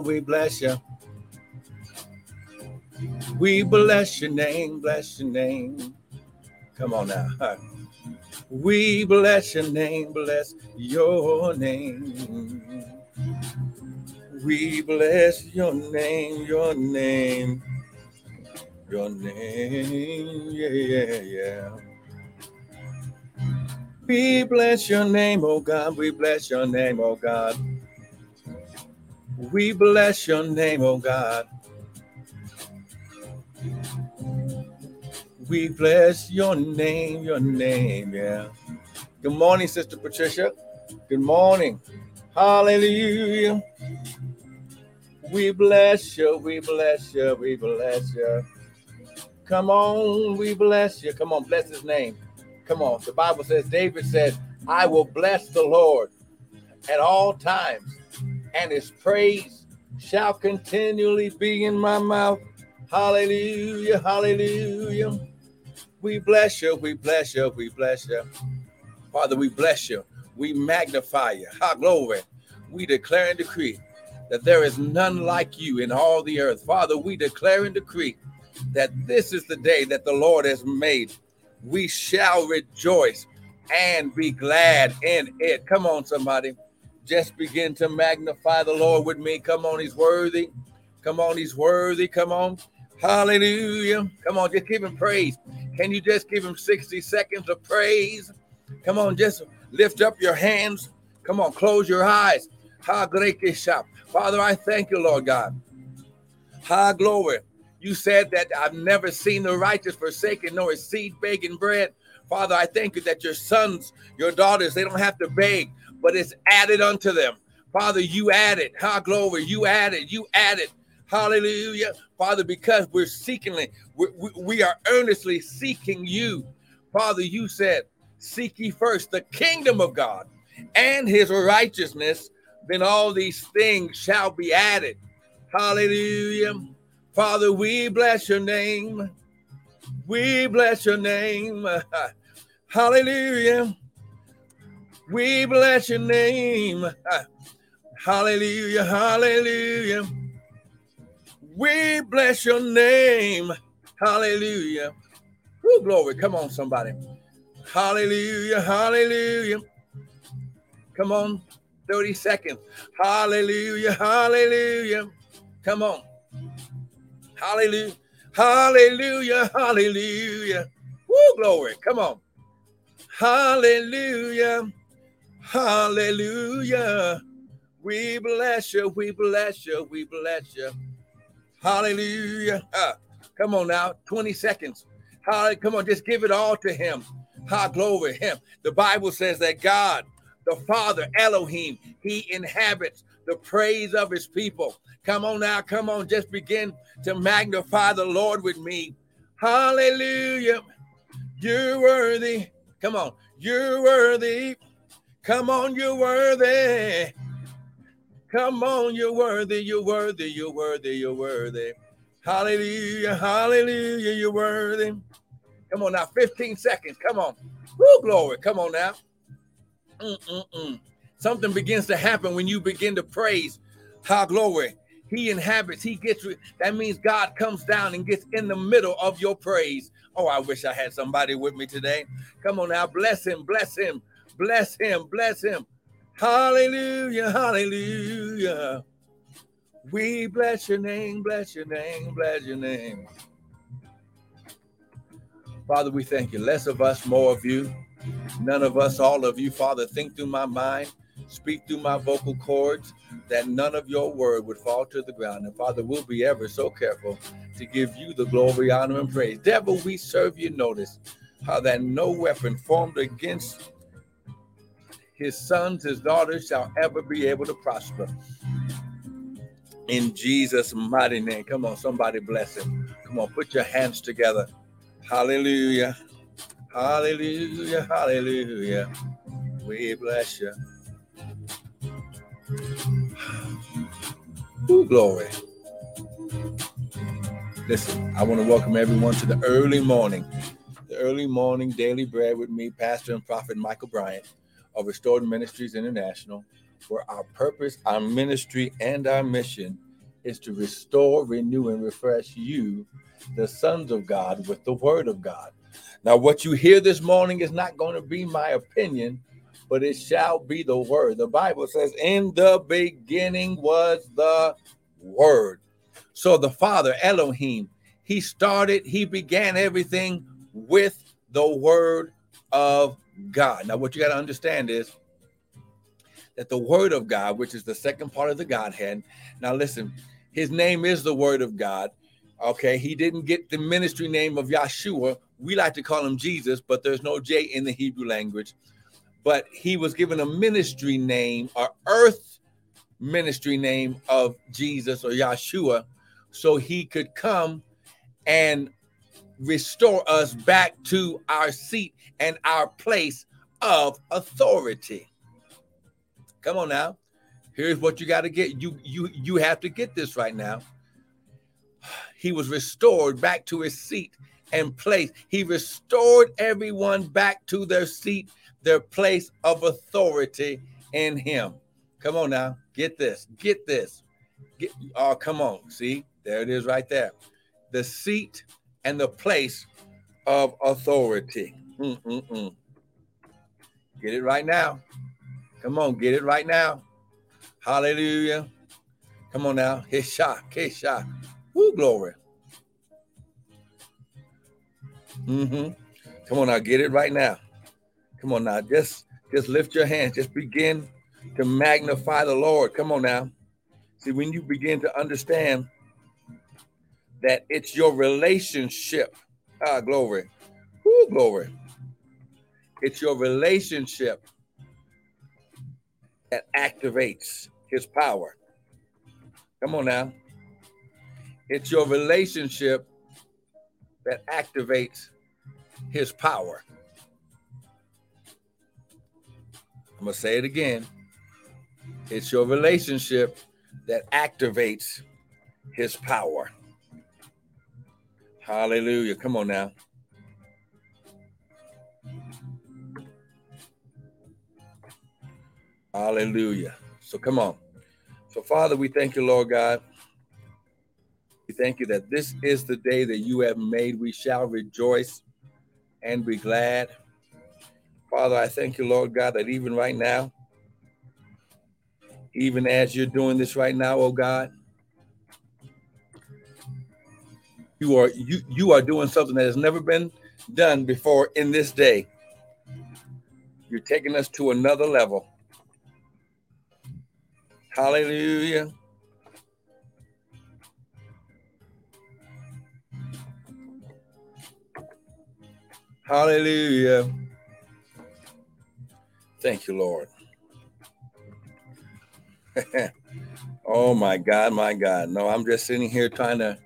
We bless you. We bless your name, bless your name. Come on now. We bless your name, bless your name. We bless your name, your name, your name. Yeah, yeah, yeah. We bless your name, oh God. We bless your name, oh God. We bless your name, oh God. We bless your name, your name, yeah. Good morning, Sister Patricia. Good morning. Hallelujah. We bless you, we bless you, we bless you. Come on, we bless you. Come on, bless his name. Come on. The Bible says, David said, I will bless the Lord at all times, and his praise shall continually be in my mouth. Hallelujah, hallelujah. We bless you, we bless you, we bless you. Father, we bless you. We magnify you. Ha, glory. We declare and decree that there is none like you in all the earth. Father, we declare and decree that this is the day that the Lord has made. We shall rejoice and be glad in it. Come on, somebody. Just begin to magnify the Lord with me. Come on, He's worthy. Come on, He's worthy. Come on. Hallelujah. Come on, just give Him praise. Can you just give him 60 seconds of praise? Come on, just lift up your hands. Come on, close your eyes. Ha Father, I thank you, Lord God. Ha glory. You said that I've never seen the righteous forsaken, nor his seed begging bread. Father, I thank you that your sons, your daughters, they don't have to beg, but it's added unto them. Father, you added. Ha glory. You added. You added. Hallelujah. Father, because we're seeking, we, we are earnestly seeking you. Father, you said, Seek ye first the kingdom of God and his righteousness, then all these things shall be added. Hallelujah. Father, we bless your name. We bless your name. Hallelujah. We bless your name. Hallelujah. Hallelujah. We bless your name. Hallelujah. Woo, glory. Come on, somebody. Hallelujah. Hallelujah. Come on. 30 seconds. Hallelujah. Hallelujah. Come on. Hallelujah. Hallelujah. Hallelujah. Woo, glory. Come on. Hallelujah. Hallelujah. We bless you. We bless you. We bless you. Hallelujah. Uh, come on now, 20 seconds. Hallelujah. Come on, just give it all to him. Ha, glory him. The Bible says that God, the Father, Elohim, he inhabits the praise of his people. Come on now, come on, just begin to magnify the Lord with me. Hallelujah. You're worthy. Come on, you're worthy. Come on, you're worthy. Come on, you're worthy, you're worthy, you're worthy, you're worthy. Hallelujah, hallelujah, you're worthy. Come on now, 15 seconds. Come on. Woo, glory. Come on now. Mm-mm-mm. Something begins to happen when you begin to praise. How glory. He inhabits, he gets, that means God comes down and gets in the middle of your praise. Oh, I wish I had somebody with me today. Come on now, bless him, bless him, bless him, bless him. Hallelujah, hallelujah. We bless your name, bless your name, bless your name. Father, we thank you. Less of us, more of you. None of us, all of you. Father, think through my mind, speak through my vocal cords, that none of your word would fall to the ground. And Father, we'll be ever so careful to give you the glory, honor, and praise. Devil, we serve you. Notice how that no weapon formed against his sons, his daughters shall ever be able to prosper. In Jesus' mighty name. Come on, somebody bless him. Come on, put your hands together. Hallelujah. Hallelujah. Hallelujah. We bless you. Ooh, glory. Listen, I want to welcome everyone to the early morning, the early morning daily bread with me, Pastor and Prophet Michael Bryant of Restored Ministries International, where our purpose, our ministry, and our mission is to restore, renew, and refresh you, the sons of God, with the word of God. Now, what you hear this morning is not going to be my opinion, but it shall be the word. The Bible says, In the beginning was the word. So the Father, Elohim, he started, he began everything with the word of God. Now, what you got to understand is that the word of God, which is the second part of the Godhead, now listen, his name is the word of God. Okay, he didn't get the ministry name of Yeshua. We like to call him Jesus, but there's no J in the Hebrew language. But he was given a ministry name, or earth ministry name of Jesus or Yeshua, so he could come and restore us back to our seat and our place of authority. Come on now. Here's what you got to get. You you you have to get this right now. He was restored back to his seat and place. He restored everyone back to their seat, their place of authority in him. Come on now. Get this. Get this. Get oh, come on. See, there it is right there. The seat and the place of authority. Mm-mm-mm. Get it right now. Come on, get it right now. Hallelujah. Come on now. His shot. His shot. Woo, glory. Mm-hmm. Come on now, get it right now. Come on now. Just just lift your hands. Just begin to magnify the Lord. Come on now. See, when you begin to understand that it's your relationship. Ah, glory. Woo, glory. It's your relationship that activates his power. Come on now. It's your relationship that activates his power. I'm going to say it again. It's your relationship that activates his power. Hallelujah. Come on now. Hallelujah. So come on. So, Father, we thank you, Lord God. We thank you that this is the day that you have made. We shall rejoice and be glad. Father, I thank you, Lord God, that even right now, even as you're doing this right now, oh God, you are you you are doing something that has never been done before in this day. You're taking us to another level. Hallelujah. Hallelujah. Thank you, Lord. oh my God, my God. No, I'm just sitting here trying to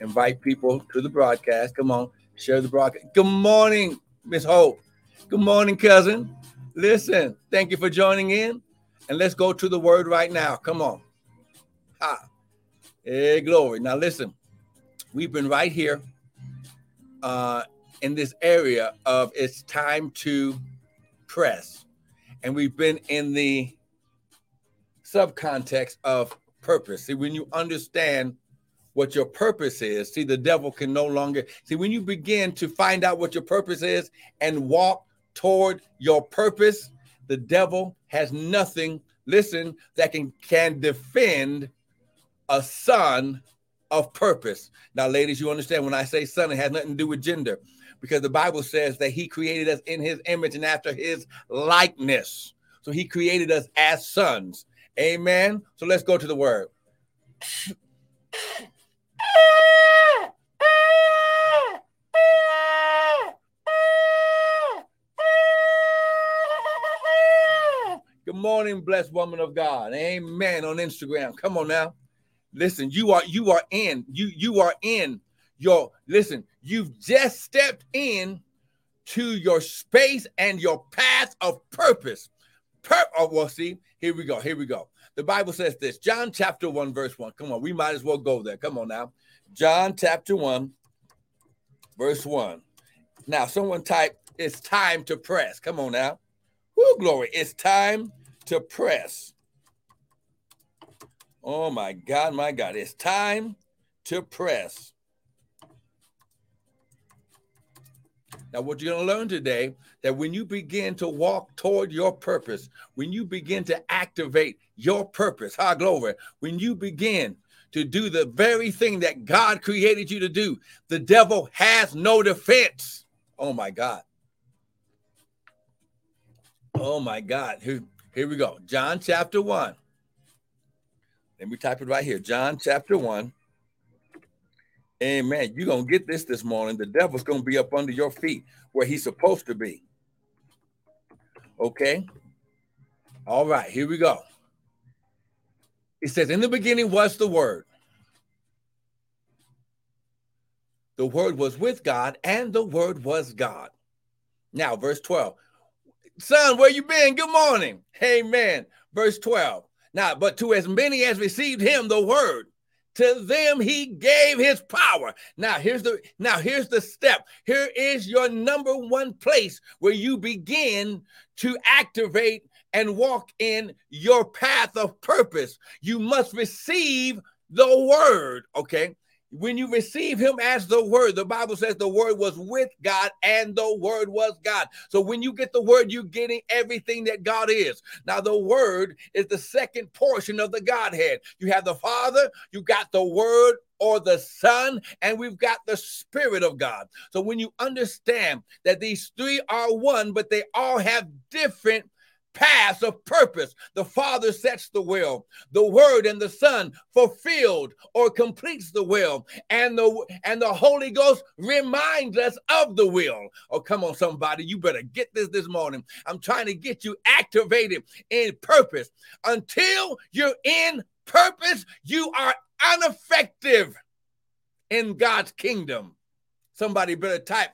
invite people to the broadcast. Come on, share the broadcast. Good morning, Miss Hope. Good morning, cousin. Listen, thank you for joining in. And let's go to the word right now. Come on. Ha. Hey, glory. Now listen, we've been right here uh, in this area of it's time to press. And we've been in the subcontext of purpose. See, when you understand what your purpose is, see, the devil can no longer see when you begin to find out what your purpose is and walk toward your purpose, the devil has nothing, listen, that can, can defend a son of purpose. Now, ladies, you understand when I say son, it has nothing to do with gender because the Bible says that he created us in his image and after his likeness. So he created us as sons. Amen. So let's go to the word. Good morning, blessed woman of God. Amen. On Instagram. Come on now. Listen, you are you are in. You you are in your listen, you've just stepped in to your space and your path of purpose. Per- oh, well, see, here we go. Here we go. The Bible says this John chapter 1, verse 1. Come on, we might as well go there. Come on now. John chapter 1, verse 1. Now, someone type, it's time to press. Come on now. Woo, glory. It's time to press. Oh my God, my God. It's time to press. Now, what you're going to learn today that when you begin to walk toward your purpose, when you begin to activate your purpose, high glory, when you begin to do the very thing that God created you to do, the devil has no defense. Oh my God. Oh my God. Here, here we go. John chapter 1. Let me type it right here. John chapter 1. Amen. You're going to get this this morning. The devil's going to be up under your feet where he's supposed to be. Okay. All right. Here we go. It says, In the beginning was the Word. The Word was with God, and the Word was God. Now, verse 12. Son, where you been? Good morning. Amen. Verse 12. Now, but to as many as received him the word, to them he gave his power. Now here's the now here's the step. Here is your number one place where you begin to activate and walk in your path of purpose. You must receive the word, okay? When you receive him as the word, the Bible says the word was with God and the word was God. So when you get the word, you're getting everything that God is. Now, the word is the second portion of the Godhead. You have the Father, you got the word or the Son, and we've got the Spirit of God. So when you understand that these three are one, but they all have different paths of purpose. The Father sets the will. The Word and the Son fulfilled or completes the will. And the and the Holy Ghost reminds us of the will. Oh, come on, somebody. You better get this this morning. I'm trying to get you activated in purpose. Until you're in purpose, you are ineffective in God's kingdom. Somebody better type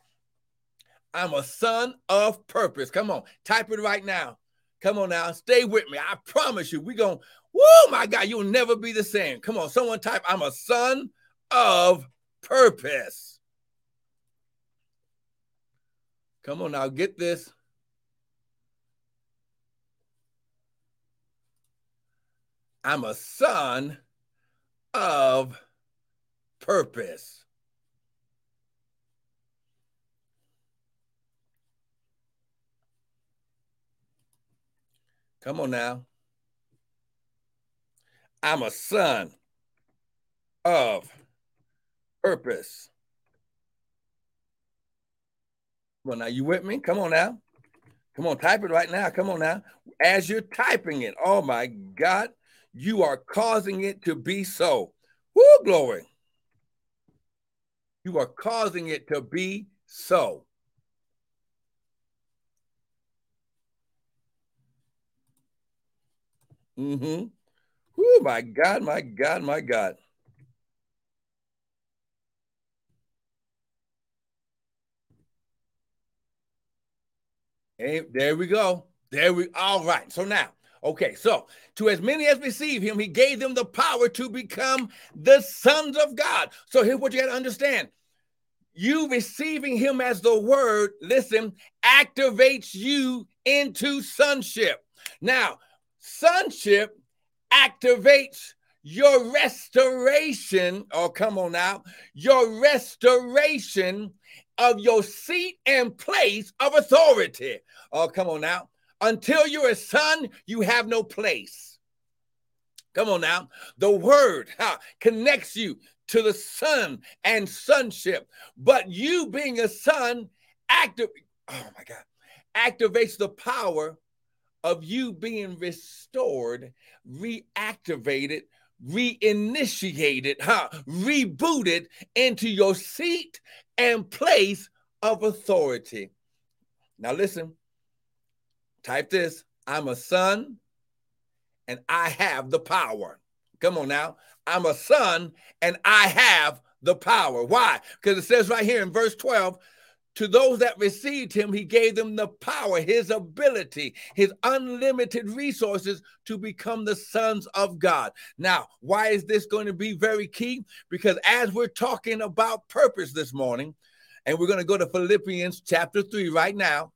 I'm a son of purpose. Come on, type it right now. Come on now, stay with me. I promise you, we're going, whoa, my God, you'll never be the same. Come on, someone type, I'm a son of purpose. Come on now, get this. I'm a son of purpose. Come on now. I'm a son of purpose. Well, now you with me? Come on now. Come on, type it right now. Come on now. As you're typing it, oh my God, you are causing it to be so. Woo, glory. You are causing it to be so. Mm-hmm. Oh my God, my God, my God. Hey, there we go. There we all right. So now, okay, so to as many as receive him, he gave them the power to become the sons of God. So here's what you got to understand. You receiving him as the word, listen, activates you into sonship. Now, Sonship activates your restoration. Oh, come on now. Your restoration of your seat and place of authority. Oh, come on now. Until you're a son, you have no place. Come on now. The word huh, connects you to the son and sonship. But you being a son, active, oh my God, activates the power of you being restored, reactivated, reinitiated, huh? rebooted into your seat and place of authority. Now, listen, type this I'm a son and I have the power. Come on now. I'm a son and I have the power. Why? Because it says right here in verse 12 to those that received him, he gave them the power, his ability, his unlimited resources to become the sons of God. Now, why is this going to be very key? Because as we're talking about purpose this morning, and we're going to go to Philippians chapter 3 right now.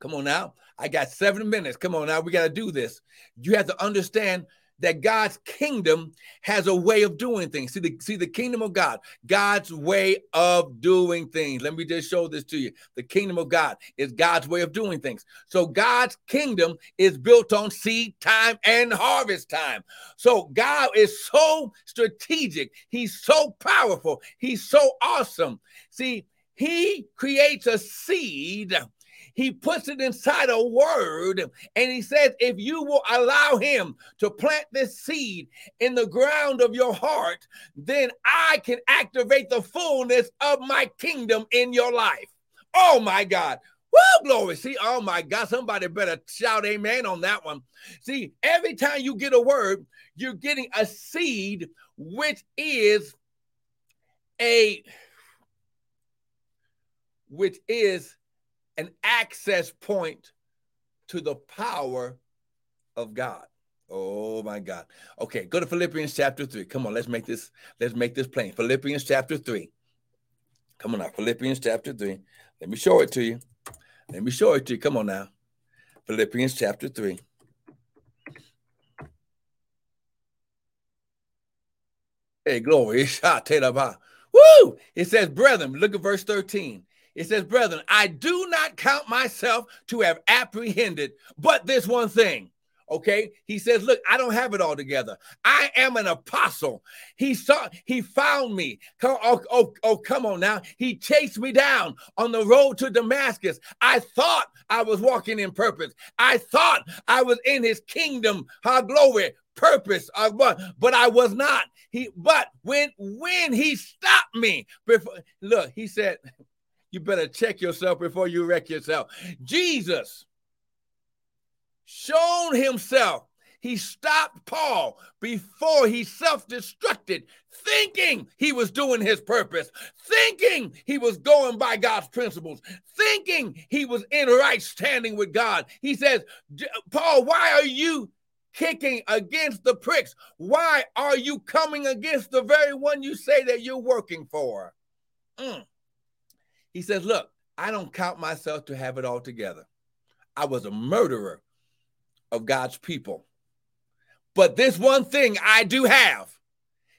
Come on now. I got seven minutes. Come on now. We got to do this. You have to understand that God's kingdom has a way of doing things. See the see the kingdom of God, God's way of doing things. Let me just show this to you. The kingdom of God is God's way of doing things. So God's kingdom is built on seed time and harvest time. So God is so strategic. He's so powerful. He's so awesome. See, he creates a seed he puts it inside a word and he says, if you will allow him to plant this seed in the ground of your heart, then I can activate the fullness of my kingdom in your life. Oh my God. Woo, glory. See, oh my God, somebody better shout amen on that one. See, every time you get a word, you're getting a seed, which is a which is an access point to the power of God. Oh my God. Okay, go to Philippians chapter 3. Come on, let's make this let's make this plain. Philippians chapter 3. Come on now, Philippians chapter 3. Let me show it to you. Let me show it to you. Come on now. Philippians chapter 3. Hey, glory. Woo! It says, brethren, look at verse 13. It says, Brethren, I do not count myself to have apprehended, but this one thing. Okay, he says, Look, I don't have it all together. I am an apostle. He saw, he found me. Come, oh, oh, oh, come on now. He chased me down on the road to Damascus. I thought I was walking in purpose. I thought I was in his kingdom. How glory, purpose, uh, but, but I was not. He, but when when he stopped me, before look, he said, you better check yourself before you wreck yourself. Jesus shown himself. He stopped Paul before he self destructed, thinking he was doing his purpose, thinking he was going by God's principles, thinking he was in right standing with God. He says, Paul, why are you kicking against the pricks? Why are you coming against the very one you say that you're working for? Mm. He says, Look, I don't count myself to have it all together. I was a murderer of God's people. But this one thing I do have.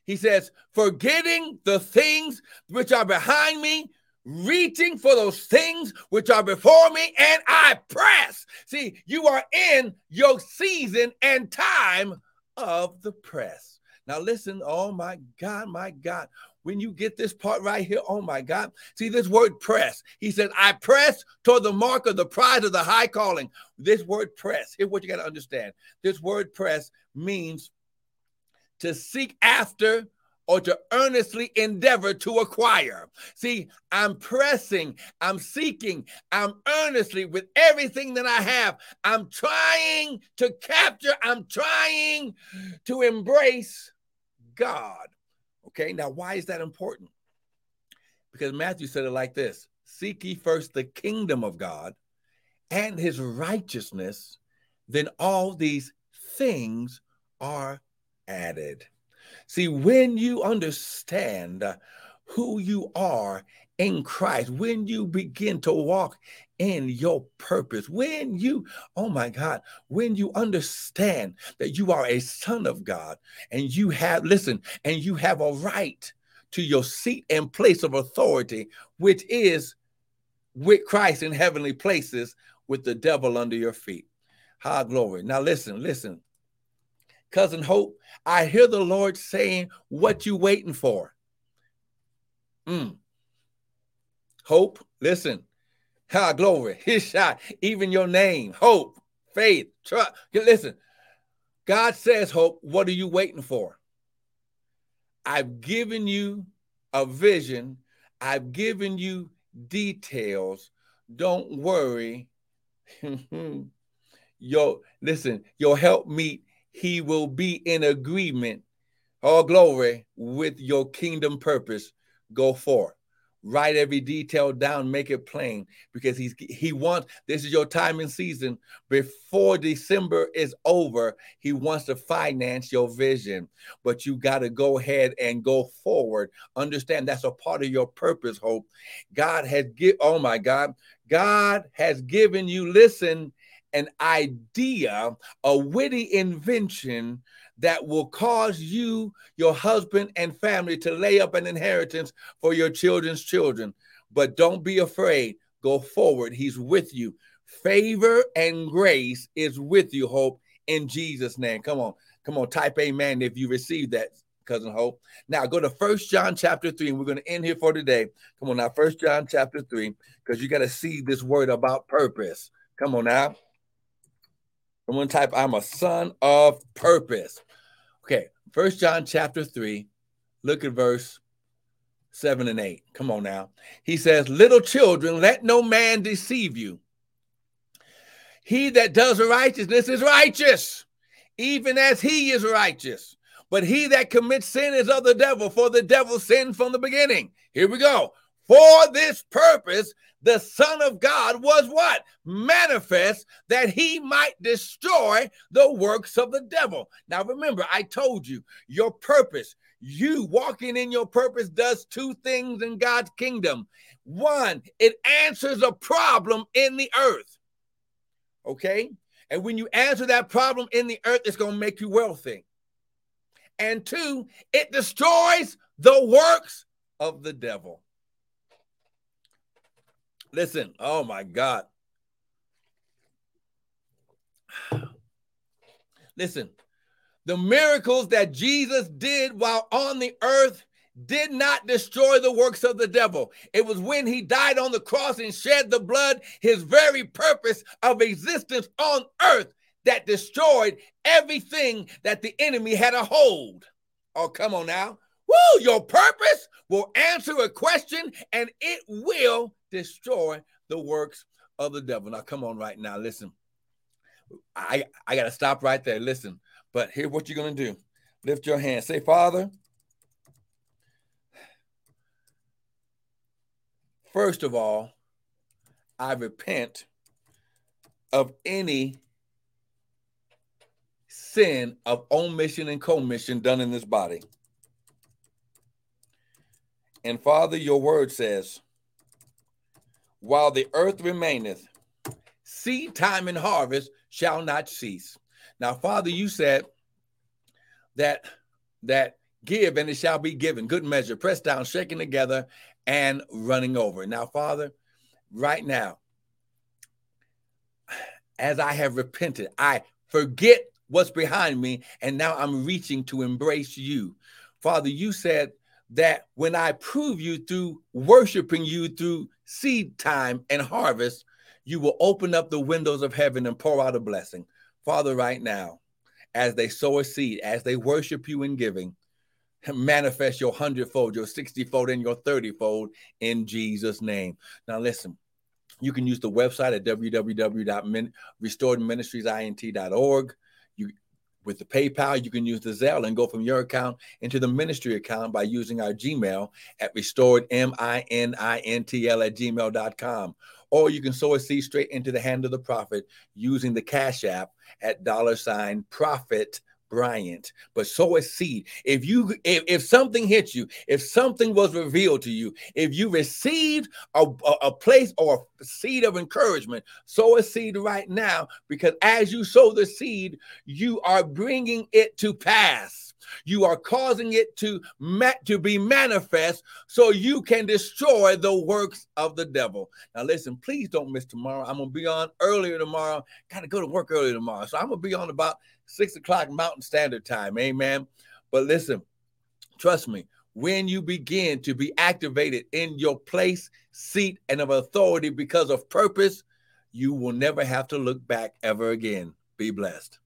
He says, forgetting the things which are behind me, reaching for those things which are before me, and I press. See, you are in your season and time of the press. Now, listen, oh my God, my God, when you get this part right here, oh my God. See this word press. He says, I press toward the mark of the prize of the high calling. This word press, here's what you got to understand. This word press means to seek after or to earnestly endeavor to acquire. See, I'm pressing, I'm seeking, I'm earnestly with everything that I have. I'm trying to capture, I'm trying to embrace God. Okay, now why is that important? Because Matthew said it like this Seek ye first the kingdom of God and his righteousness, then all these things are added. See, when you understand who you are in Christ, when you begin to walk in your purpose, when you, oh my God, when you understand that you are a son of God and you have, listen, and you have a right to your seat and place of authority, which is with Christ in heavenly places with the devil under your feet. High glory. Now listen, listen. Cousin Hope, I hear the Lord saying, What you waiting for? Mm. Hope, listen, Ha, glory. His shot. Even your name. Hope. Faith. Trust. Listen. God says, Hope, what are you waiting for? I've given you a vision. I've given you details. Don't worry. your listen, your help meet, he will be in agreement, all glory, with your kingdom purpose. Go forth write every detail down make it plain because he's he wants this is your time and season. Before december is over he wants to finance your vision but you got to go ahead and go forward. Understand that's a part of your purpose hope. God has give oh my god god has given you listen an idea a witty invention that will cause you, your husband, and family to lay up an inheritance for your children's children. But don't be afraid. Go forward. He's with you. Favor and grace is with you, Hope, in Jesus' name. Come on. Come on. Type amen if you receive that, cousin Hope. Now go to First John chapter 3, and we're going to end here for today. Come on now, First John chapter 3, because you got to see this word about purpose. Come on now. To type, I'm a son of purpose. Okay, First John chapter 3, look at verse 7 and 8. Come on now. He says, Little children, let no man deceive you. He that does righteousness is righteous, even as he is righteous. But he that commits sin is of the devil, for the devil sinned from the beginning. Here we go. For this purpose, the Son of God was what? Manifest that he might destroy the works of the devil. Now, remember, I told you your purpose, you walking in your purpose, does two things in God's kingdom. One, it answers a problem in the earth. Okay? And when you answer that problem in the earth, it's going to make you wealthy. And two, it destroys the works of the devil. Listen, oh my God. Listen, the miracles that Jesus did while on the earth did not destroy the works of the devil. It was when he died on the cross and shed the blood, his very purpose of existence on earth, that destroyed everything that the enemy had a hold. Oh, come on now. Woo, your purpose will answer a question and it will destroy the works of the devil. Now, come on right now. Listen. I I gotta stop right there. Listen, but here's what you're gonna do. Lift your hand. Say, Father, First of all, I repent of any sin of omission and commission done in this body. And Father, your word says, while the earth remaineth, seed time and harvest shall not cease. Now, Father, you said that that give and it shall be given, good measure, pressed down, shaken together, and running over. Now, Father, right now, as I have repented, I forget what's behind me, and now I'm reaching to embrace you. Father, you said that when I prove you through worshiping you through seed time and harvest, you will open up the windows of heaven and pour out a blessing. Father, right now, as they sow a seed, as they worship you in giving, manifest your hundredfold, your 60 fold, and your thirtyfold in Jesus' name. Now, listen, you can use the website at www.restoredministriesint.org. With the PayPal, you can use the Zelle and go from your account into the ministry account by using our Gmail at restored M-I-N-I-N-T-L at gmail.com. Or you can sow a seed straight into the hand of the prophet using the Cash App at dollar sign prophet Bryant, but sow a seed. If you if, if something hits you, if something was revealed to you, if you received a, a, a place or a seed of encouragement, sow a seed right now because as you sow the seed, you are bringing it to pass. You are causing it to ma- to be manifest so you can destroy the works of the devil. Now listen, please don't miss tomorrow. I'm gonna be on earlier tomorrow. Got to go to work early tomorrow, so I'm gonna be on about six o'clock Mountain Standard Time. Amen. But listen, trust me, when you begin to be activated in your place, seat, and of authority because of purpose, you will never have to look back ever again. Be blessed.